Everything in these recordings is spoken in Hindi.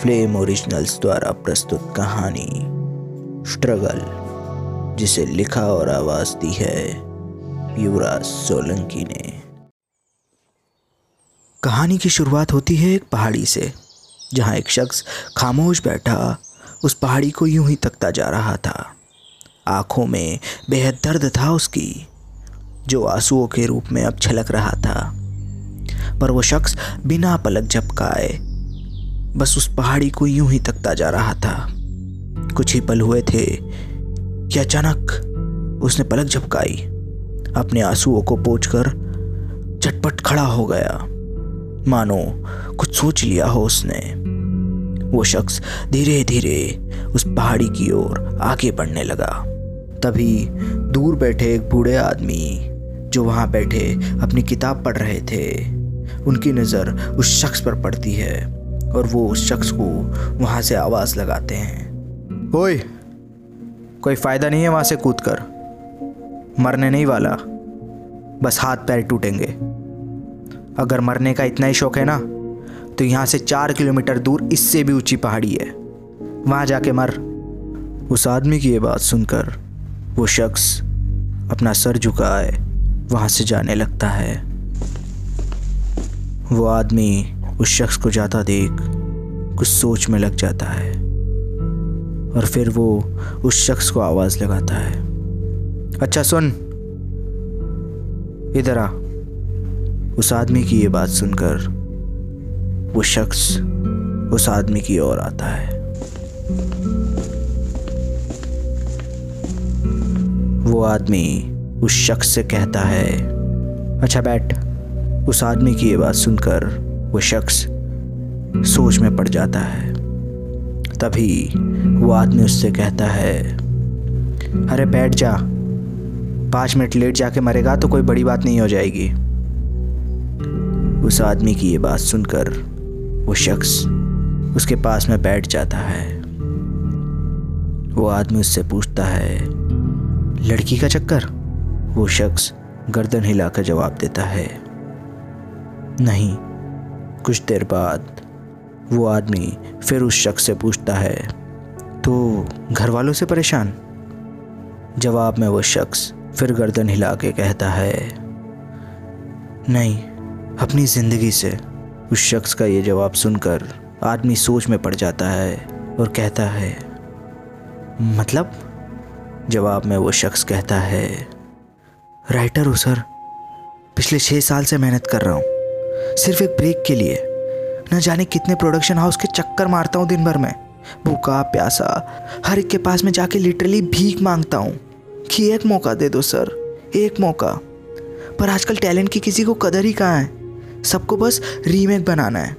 फ्लेम ओरिजिनल्स द्वारा प्रस्तुत कहानी, स्ट्रगल, जिसे लिखा और आवाज़ दी है युवराज सोलंकी ने। कहानी की शुरुआत होती है एक पहाड़ी से, जहाँ एक शख्स खामोश बैठा उस पहाड़ी को यूँ ही तकता जा रहा था। आँखों में बेहद दर्द था उसकी, जो आंसुओं के रूप में अब छलक रहा था। पर वो शख्स बिना पलक झपकाए बस उस पहाड़ी को यूँ ही तकता जा रहा था। कुछ ही पल हुए थे, कि अचानक उसने पलक झपकाई। अपने आंसुओं को पोछ कर चटपट खड़ा हो गया। मानो, कुछ सोच लिया हो उसने। वो शख्स धीरे धीरे उस पहाड़ी की ओर आगे बढ़ने लगा। तभी दूर बैठे एक बूढ़े आदमी, जो वहाँ बैठे अपनी किताब पढ़ रहे थे, उनकी नज़र उस शख्स पर पड़ती है। और वो उस शख्स को वहाँ से आवाज़ लगाते हैं। ओए, कोई फ़ायदा नहीं है वहाँ से कूद कर मरने नहीं वाला, बस हाथ पैर टूटेंगे। अगर मरने का इतना ही शौक है ना तो यहाँ से चार किलोमीटर दूर इससे भी ऊँची पहाड़ी है। वहाँ जाके मर। उस आदमी की ये बात सुनकर वो शख्स अपना सर झुकाए, वहाँ से जाने लगता है। वो आदमी उस शख्स को जाता देख, कुछ सोच में लग जाता है। और फिर वो उस शख्स को आवाज़ लगाता है। अच्छा सुन। इधर आ। उस आदमी की ये बात सुनकर वो शख्स उस आदमी की ओर आता है। वो आदमी उस शख्स से कहता है अच्छा बैठ। उस आदमी की ये बात सुनकर वो शख्स सोच में पड़ जाता है। तभी वो आदमी उससे कहता है, अरे बैठ जा, पाँच मिनट लेट जाके मरेगा तो कोई बड़ी बात नहीं हो जाएगी। उस आदमी की ये बात सुनकर वो शख्स उसके पास में बैठ जाता है। वो आदमी उससे पूछता है, लड़की का चक्कर? वो शख्स गर्दन हिलाकर जवाब देता है, नहीं कुछ देर बाद वो आदमी फिर उस शख्स से पूछता है तो घर वालों से परेशान? जवाब में वो शख्स फिर गर्दन हिला के कहता है, नहीं, अपनी ज़िंदगी से। उस शख्स का ये जवाब सुनकर आदमी सोच में पड़ जाता है और कहता है मतलब? जवाब में वो शख्स कहता है, राइटर हूँ, सर। पिछले छः साल से मेहनत कर रहा हूँ। सिर्फ़ एक ब्रेक के लिए। न जाने कितने प्रोडक्शन हाउस के चक्कर मारता हूँ दिन भर में। भूखा, प्यासा, हर एक के पास में जाके लिटरली भीख माँगता हूँ कि एक मौका दे दो सर, एक मौका। पर आजकल टैलेंट की किसी को कदर ही कहाँ है? सबको बस रीमेक बनाना है।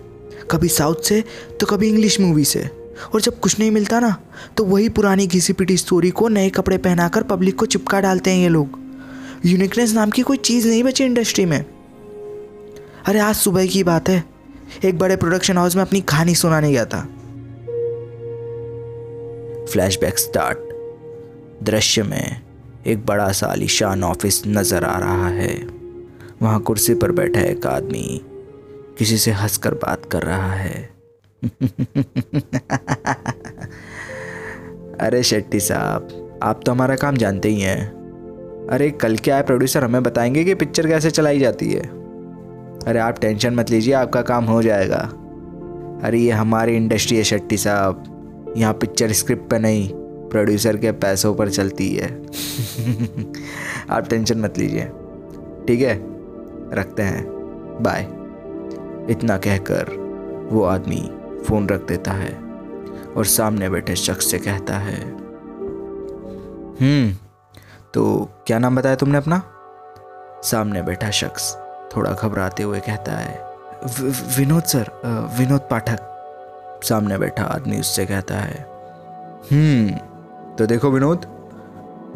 कभी साउथ से तो कभी इंग्लिश मूवी से। और जब कुछ नहीं मिलता ना तो वही पुरानी घिसी पिटी स्टोरी को नए कपड़े पहनाकर पब्लिक को चिपका डालते हैं ये लोग। यूनिकनेस नाम की कोई चीज़ नहीं बची इंडस्ट्री में। अरे, आज सुबह की बात है। एक बड़े प्रोडक्शन हाउस में अपनी कहानी सुनाने गया था। फ्लैशबैक स्टार्ट दृश्य में एक बड़ा सा आलिशान ऑफ़िस नज़र आ रहा है। वहाँ कुर्सी पर बैठा एक आदमी किसी से हंसकर बात कर रहा है। अरे, शेट्टी साहब, आप तो हमारा काम जानते ही हैं। अरे, कल के आए प्रोड्यूसर हमें बताएँगे कि पिक्चर कैसे चलाई जाती है? अरे आप टेंशन मत लीजिए, आपका काम हो जाएगा। अरे ये हमारी इंडस्ट्री है शेट्टी साहब। यहाँ पिक्चर स्क्रिप्ट पे नहीं, प्रोड्यूसर के पैसों पर चलती है। आप टेंशन मत लीजिए। ठीक है? रखते हैं। बाय। इतना कहकर वो आदमी फ़ोन रख देता है और सामने बैठे शख्स से कहता है हम्म तो क्या नाम बताया तुमने अपना? सामने बैठा शख्स। थोड़ा घबराते हुए कहता है विनोद सर विनोद पाठक। सामने बैठा आदमी उससे कहता है हम्म तो देखो विनोद,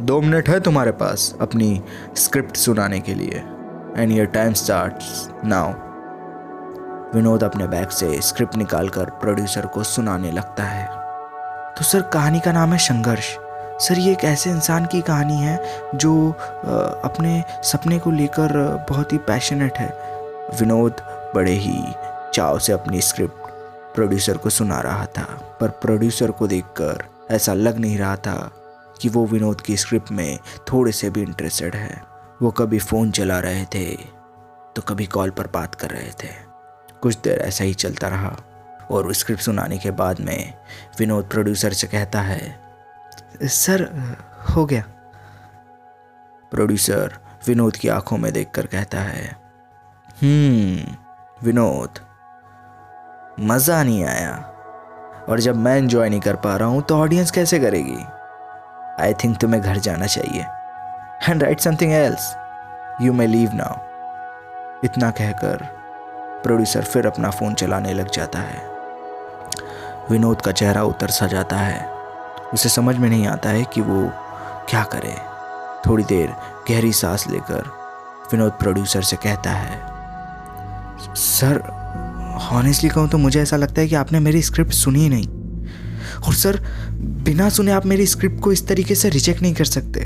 दो मिनट है तुम्हारे पास अपनी स्क्रिप्ट सुनाने के लिए and your time start now Vinod अपने बैग से स्क्रिप्ट निकालकर प्रोड्यूसर को सुनाने लगता है। तो सर, कहानी का नाम है संघर्ष। सर, ये एक ऐसे इंसान की कहानी है जो अपने सपने को लेकर बहुत ही पैशनेट है। विनोद बड़े ही चाव से अपनी स्क्रिप्ट प्रोड्यूसर को सुना रहा था, पर प्रोड्यूसर को देखकर ऐसा लग नहीं रहा था कि वो विनोद की स्क्रिप्ट में थोड़े से भी इंटरेस्टेड है। वो कभी फ़ोन चला रहे थे तो कभी कॉल पर बात कर रहे थे। कुछ देर ऐसा ही चलता रहा और स्क्रिप्ट सुनाने के बाद में विनोद प्रोड्यूसर से कहता है सर हो गया। प्रोड्यूसर, विनोद की आँखों में देखकर कहता है हम्म विनोद, मज़ा नहीं आया। और जब मैं एंजॉय नहीं कर पा रहा हूँ तो ऑडियंस कैसे करेगी? आई थिंक तुम्हें घर जाना चाहिए। And write something else you may leave now इतना कहकर प्रोड्यूसर फिर अपना फ़ोन चलाने लग जाता है। विनोद का चेहरा उतर सा जाता है। उसे समझ में नहीं आता है कि वो क्या करे। थोड़ी देर गहरी सांस लेकर विनोद प्रोड्यूसर से कहता है, सर हॉनेस्टली कहूँ तो मुझे ऐसा लगता है कि आपने मेरी स्क्रिप्ट सुनी ही नहीं। और सर, बिना सुने आप मेरी स्क्रिप्ट को इस तरीके से रिजेक्ट नहीं कर सकते।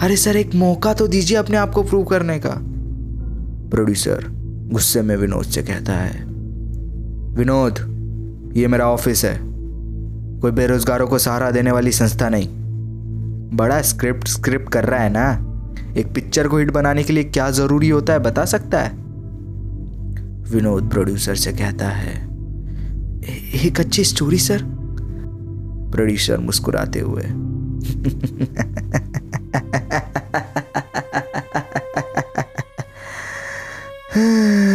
अरे सर, एक मौका तो दीजिए अपने आप को प्रूव करने का। प्रोड्यूसर गुस्से में विनोद से कहता है, विनोद, ये मेरा ऑफ़िस है। कोई बेरोजगारों को सहारा देने वाली संस्था नहीं। बड़ा स्क्रिप्ट स्क्रिप्ट कर रहा है ना? एक पिक्चर को हिट बनाने के लिए क्या ज़रूरी होता है बता सकता है? विनोद प्रोड्यूसर से कहता है एक अच्छी स्टोरी सर प्रोड्यूसर मुस्कुराते हुए एक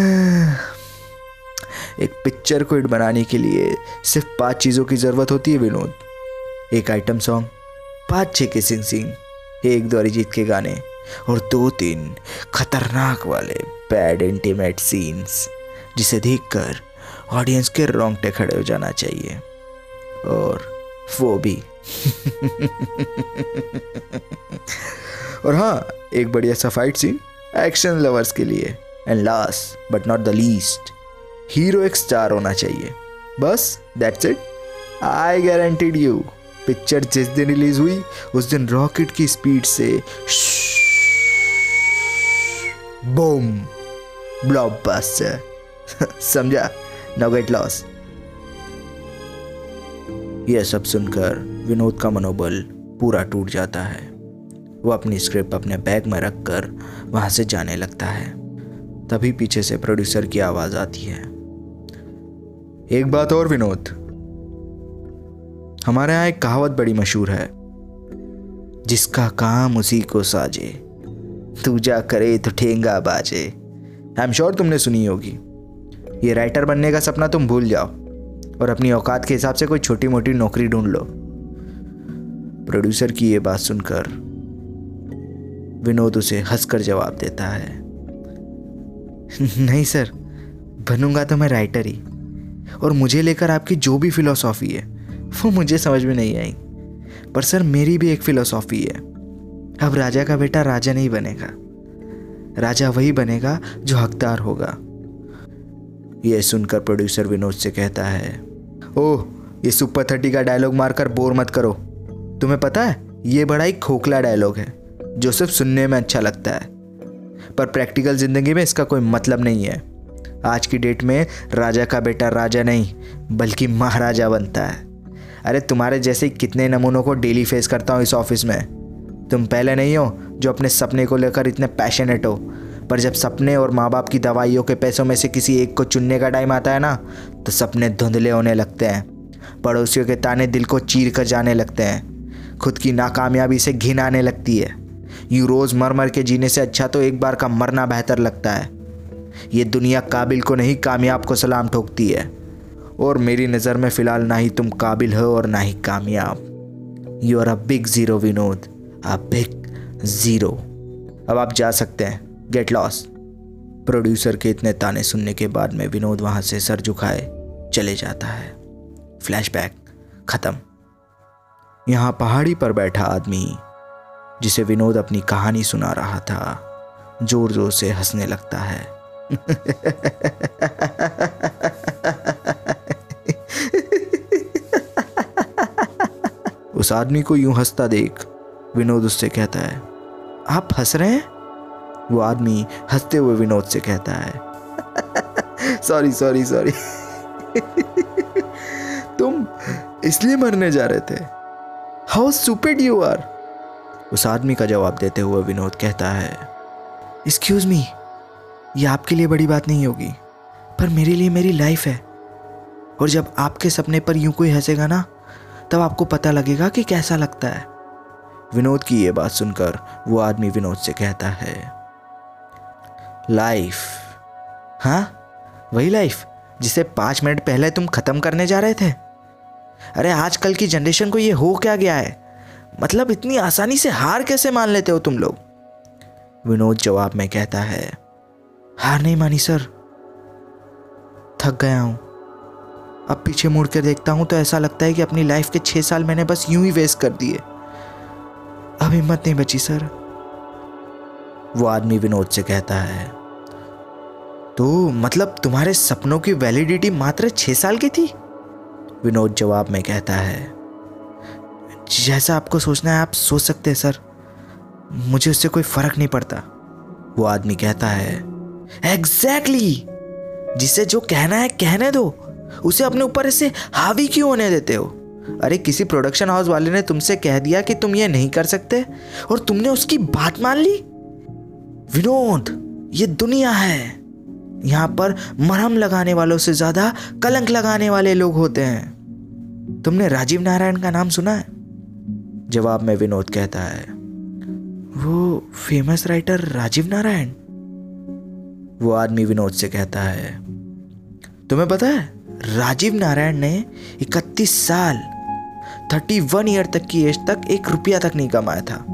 पिक्चर को हिट बनाने के लिए सिर्फ़ पाँच चीज़ों की ज़रूरत होती है, विनोद। एक आइटम सॉन्ग, पाँच छः किसिंग सिंग एक दो अरिजीत के गाने और दो, तीन खतरनाक वाले बैड इंटीमेट सीन्स जिसे देखकर ऑडियंस के रोंगटे खड़े हो जाना चाहिए। और वो भी। और हाँ एक बढ़िया सा फाइट सीन एक्शन लवर्स के लिए and last but not the least hero एक स्टार होना चाहिए। बस that's it I guaranteed you picture जिस दिन रिलीज़ हुई, उस दिन रॉकेट की स्पीड से बूम ब्लॉकबस्टर समझा? नो गेट लॉस यह सब सुनकर विनोद का मनोबल पूरा टूट जाता है। वो अपनी स्क्रिप्ट अपने बैग में रखकर वहाँ से जाने लगता है। तभी पीछे से प्रोड्यूसर की आवाज़ आती है। एक बात और, विनोद। हमारे यहाँ एक कहावत बड़ी मशहूर है, जिसका काम उसी को साजे तू जा करे तो ठेंगा बाजे। आई एम श्योर तुमने सुनी होगी। ये राइटर बनने का सपना तुम भूल जाओ, और अपनी औकात के हिसाब से कोई छोटी मोटी नौकरी ढूंढ लो। प्रोड्यूसर की ये बात सुनकर, विनोद उसे हंसकर जवाब देता है, नहीं सर, बनूँगा तो मैं राइटर ही। और मुझे लेकर आपकी जो भी फिलोसॉफी है, वो मुझे समझ में नहीं आई। पर सर, मेरी भी एक फिलोसॉफी है। अब राजा का बेटा राजा नहीं बनेगा। राजा वही बनेगा जो हकदार होगा। यह सुनकर प्रोड्यूसर विनोद से कहता है, ओह, ये सुपर थर्टी का डायलॉग मारकर बोर मत करो। तुम्हें पता है, ये बड़ा ही खोखला डायलॉग है, जो सिर्फ़ सुनने में अच्छा लगता है। पर प्रैक्टिकल ज़िंदगी में इसका कोई मतलब नहीं है। आज की डेट में राजा का बेटा राजा नहीं, बल्कि महाराजा बनता है। अरे तुम्हारे जैसे कितने नमूनों को डेली फेस करता हूँ इस ऑफ़िस में। तुम पहले नहीं हो जो अपने सपने को लेकर इतने पैशनेट हो। पर जब सपने और माँ बाप की दवाइयों के पैसों में से किसी एक को चुनने का टाइम आता है ना तो सपने धुंधले होने लगते हैं। पड़ोसियों के ताने दिल को चीर कर जाने लगते हैं। खुद की नाकामयाबी से घिन आने लगती है। यूँ रोज़ मर मर के जीने से अच्छा तो एक बार का मरना बेहतर लगता है। ये दुनिया काबिल को नहीं, कामयाब को सलाम ठोकती है। और मेरी नज़र में फ़िलहाल ना ही तुम काबिल हो और ना ही कामयाब। You are a big zero Vinod a big zero अब आप जा सकते हैं। गेट लॉस प्रोड्यूसर के इतने ताने सुनने के बाद में विनोद वहाँ से सर झुकाए, चले जाता है। फ्लैशबैक खत्म. यहाँ पहाड़ी पर बैठा आदमी, जिसे विनोद अपनी कहानी सुना रहा था ज़ोर ज़ोर से हंसने लगता है। उस आदमी को यूँ हंसता देख विनोद उससे कहता है, आप हंस रहे हैं? वो आदमी हँसते हुए विनोद से कहता है, सॉरी सॉरी सॉरी, तुम इसलिए मरने जा रहे थे। हाउ सुपेड यू आर उस आदमी का जवाब देते हुए विनोद कहता है एक्सक्यूज मी ये आपके लिए बड़ी बात नहीं होगी, पर मेरे लिए मेरी लाइफ है। और जब आपके सपने पर यूँ कोई हंसेगा ना, तब आपको पता लगेगा कि कैसा लगता है। विनोद की ये बात सुनकर वो आदमी विनोद से कहता है लाइफ हाँ? वही लाइफ जिसे पाँच मिनट पहले तुम खत्म करने जा रहे थे? अरे आजकल की जनरेशन को ये हो क्या गया है? मतलब इतनी आसानी से हार कैसे मान लेते हो तुम लोग? विनोद जवाब में कहता है हार नहीं मानी सर। थक गया हूँ। अब पीछे मुड़ कर देखता हूँ तो ऐसा लगता है कि अपनी लाइफ के छह साल मैंने बस यूँ ही वेस्ट कर दिए। अब हिम्मत नहीं बची, सर। वो आदमी विनोद से कहता है तो मतलब तुम्हारे सपनों की वैलिडिटी मात्र छह साल की थी? विनोद जवाब में कहता है, जैसा आपको सोचना है आप सोच सकते हैं, सर। मुझे उससे कोई फ़र्क नहीं पड़ता। वो आदमी कहता है एग्जैक्टली! जिसे जो कहना है, कहने दो। उसे अपने ऊपर ऐसे हावी क्यों होने देते हो? अरे, किसी प्रोडक्शन हाउस वाले ने तुमसे कह दिया कि तुम ये नहीं कर सकते, और तुमने उसकी बात मान ली? विनोद, ये दुनिया है। यहाँ पर मरहम लगाने वालों से ज़्यादा कलंक लगाने वाले लोग होते हैं। तुमने राजीव नारायण का नाम सुना है? जवाब में विनोद कहता है, वो फ़ेमस राइटर राजीव नारायण। वो आदमी विनोद से कहता है, तुम्हें पता है, राजीव नारायण ने 31 साल 31 ईयर तक की एज तक एक रुपया तक नहीं कमाया था।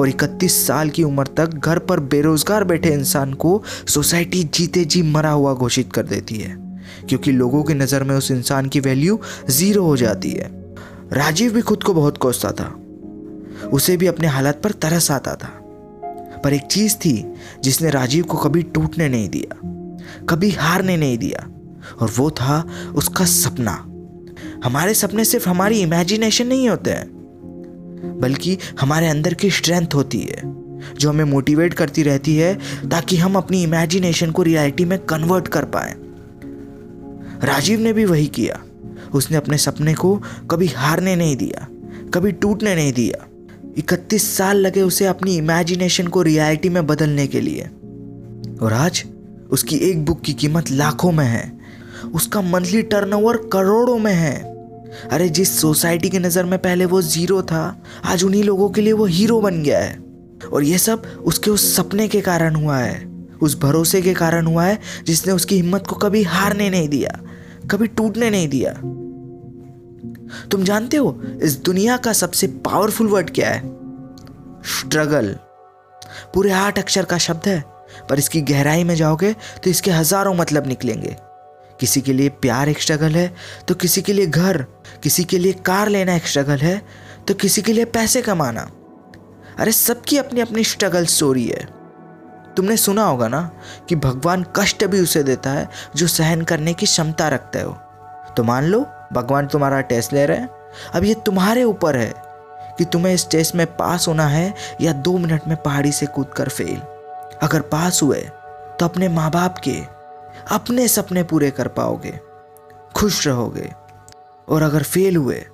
और 31 साल की उम्र तक घर पर बेरोजगार बैठे इंसान को सोसाइटी जीते जी मरा हुआ घोषित कर देती है, क्योंकि लोगों की नज़र में उस इंसान की वैल्यू ज़ीरो हो जाती है। राजीव भी खुद को बहुत कोसता था। उसे भी अपने हालात पर तरस आता था। पर एक चीज़ थी जिसने राजीव को कभी टूटने नहीं दिया, कभी हारने नहीं दिया, और वो था उसका सपना। हमारे सपने सिर्फ़ हमारी इमेजिनेशन नहीं होते हैं, बल्कि हमारे अंदर की स्ट्रेंथ होती है, जो हमें मोटिवेट करती रहती है ताकि हम अपनी इमेजिनेशन को रियलिटी में कन्वर्ट कर पाए। राजीव ने भी वही किया। उसने अपने सपने को कभी हारने नहीं दिया, कभी टूटने नहीं दिया। इकतीस साल लगे उसे अपनी इमेजिनेशन को रियलिटी में बदलने के लिए। और आज, उसकी एक बुक की कीमत लाखों में है। उसका मंथली टर्नओवर करोड़ों में है। अरे, जिस सोसाइटी की नज़र में पहले वो ज़ीरो था, आज उन्हीं लोगों के लिए वो हीरो बन गया है। और ये सब उसके उस सपने के कारण हुआ है। उस भरोसे के कारण हुआ है, जिसने उसकी हिम्मत को कभी हारने नहीं दिया, कभी टूटने नहीं दिया। तुम जानते हो, इस दुनिया का सबसे पावरफुल वर्ड क्या है? स्ट्रगल पूरे आठ अक्षर का शब्द है, पर इसकी गहराई में जाओगे तो इसके हज़ारों मतलब निकलेंगे। किसी के लिए प्यार एक स्ट्रगल है तो किसी के लिए घर, किसी के लिए कार लेना एक स्ट्रगल है तो किसी के लिए पैसे कमाना। अरे, सबकी अपनी अपनी स्ट्रगल स्टोरी है। तुमने सुना होगा ना कि भगवान कष्ट भी उसे देता है, जो सहन करने की क्षमता रखते हो। तो मान लो भगवान तुम्हारा टेस्ट ले रहे हैं। अब ये तुम्हारे ऊपर है कि तुम्हें इस टेस्ट में पास होना है या दो मिनट में पहाड़ी से कूद कर फेल अगर पास हुए तो अपने माँ बाप के, अपने सपने पूरे कर पाओगे, खुश रहोगे। और अगर फेल हुए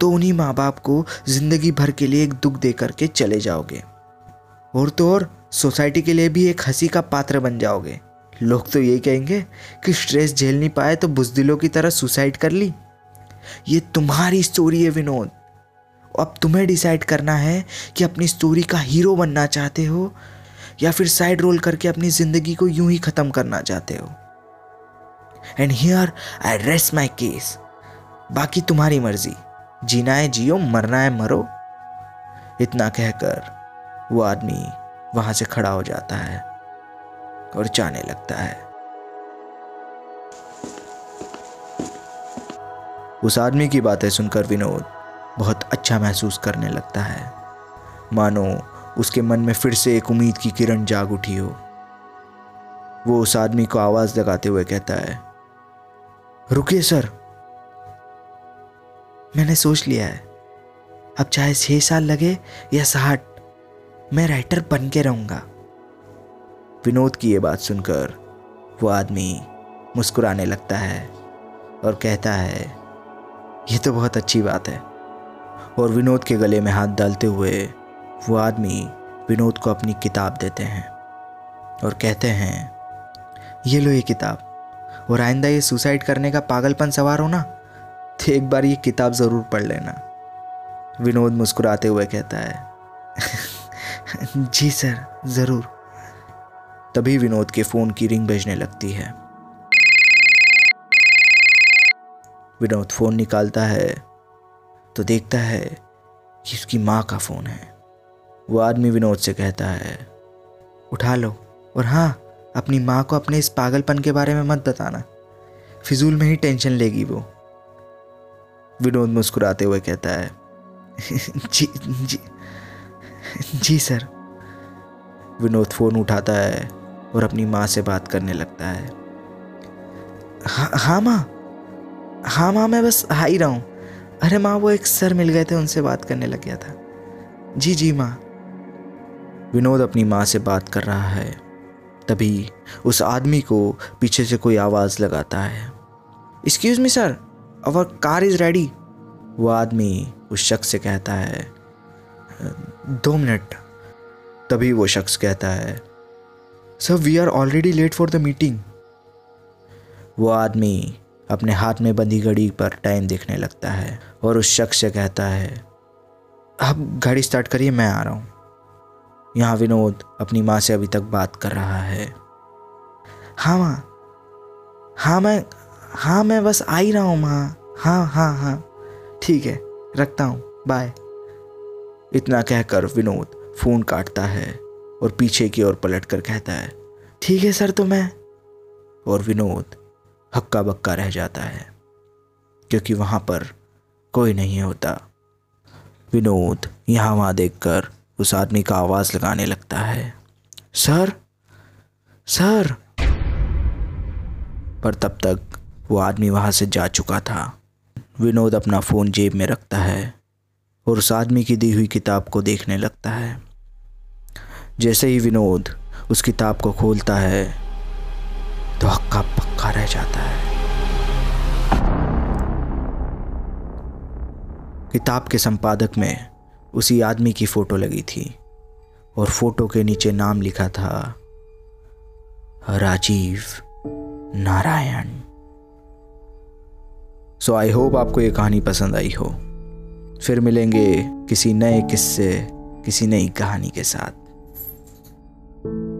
तो उन्हीं माँ बाप को ज़िंदगी भर के लिए एक दुख दे करके चले जाओगे। और तो और सोसाइटी के लिए भी एक हँसी का पात्र बन जाओगे। लोग तो ये कहेंगे कि स्ट्रेस झेल नहीं पाए तो बुजदिलों की तरह सुसाइड कर ली। ये तुम्हारी स्टोरी है, विनोद। अब तुम्हें डिसाइड करना है कि अपनी स्टोरी का हीरो बनना चाहते हो या फिर साइड रोल करके अपनी ज़िंदगी को यूँ ही खत्म करना चाहते हो। And here I rest my case बाकी तुम्हारी मर्ज़ी। जीना है, जियो, मरना है, मरो। इतना कहकर वो आदमी वहाँ से खड़ा हो जाता है। और जाने लगता है। उस आदमी की बातें सुनकर विनोद बहुत अच्छा महसूस करने लगता है। मानो उसके मन में फिर से एक उम्मीद की किरण जाग उठी हो। वो उस आदमी को आवाज़ लगाते हुए कहता है, रुकिए सर। मैंने सोच लिया है। अब चाहे छह साल लगे या साठ, मैं राइटर बन के रहूँगा। विनोद की ये बात सुनकर वो आदमी मुस्कुराने लगता है और कहता है, ये तो बहुत अच्छी बात है। और विनोद के गले में हाथ डालते हुए वो आदमी विनोद को अपनी किताब देते हैं और कहते हैं, ये लो ये किताब। और आइंदा ये सुसाइड करने का पागलपन सवार हो ना तो एक बार ये किताब ज़रूर पढ़ लेना। विनोद मुस्कुराते हुए कहता है, जी सर, ज़रूर। तभी विनोद के फ़ोन की रिंग बजने लगती है। विनोद फ़ोन निकालता है तो देखता है कि उसकी माँ का फ़ोन है। वो आदमी विनोद से कहता है, उठा लो और हाँ अपनी माँ को अपने इस पागलपन के बारे में मत बताना। फिजूल में ही टेंशन लेगी वो। विनोद मुस्कुराते हुए कहता है, जी जी जी सर। विनोद फ़ोन उठाता है और अपनी माँ से बात करने लगता है। हाँ हाँ माँ। हाँ माँ, मैं बस आ ही रहा हूँ। अरे माँ, वो एक सर मिल गए थे, उनसे बात करने लग गया था। जी जी माँ। विनोद अपनी माँ से बात कर रहा है। तभी उस आदमी को पीछे से कोई आवाज़ लगाता है। Excuse me sir our car is ready वो आदमी उस शख्स से कहता है, दो मिनट। तभी वो शख्स कहता है sir we are already late for the meeting वो आदमी अपने हाथ में बंधी घड़ी पर टाइम देखने लगता है और उस शख्स से कहता है आप गाड़ी स्टार्ट करिए, मैं आ रहा हूँ। यहाँ विनोद अपनी माँ से अभी तक बात कर रहा है। हाँ माँ। हाँ मैं हाँ मैं बस आ ही रहा हूँ माँ। हाँ हाँ हाँ। ठीक है, रखता हूँ। बाय इतना कहकर विनोद फ़ोन काटता है। और पीछे की ओर पलट कर कहता है, ठीक है सर तो मैं और विनोद हक्का बक्का रह जाता है, क्योंकि वहाँ पर कोई नहीं होता। विनोद यहाँ वहाँ देखकर उस आदमी का आवाज़ लगाने लगता है, सर सर। पर तब तक वो आदमी वहाँ से जा चुका था। विनोद अपना फ़ोन जेब में रखता है और उस आदमी की दी हुई किताब को देखने लगता है। जैसे ही विनोद उस किताब को खोलता है तो हक्का पक्का रह जाता है। किताब के संपादक में उसी आदमी की फ़ोटो लगी थी और फ़ोटो के नीचे नाम लिखा था, Rajiv Narayan. So I hope आपको ये कहानी पसंद आई हो। फिर मिलेंगे किसी नए किस्से, किसी नई कहानी के साथ। thank you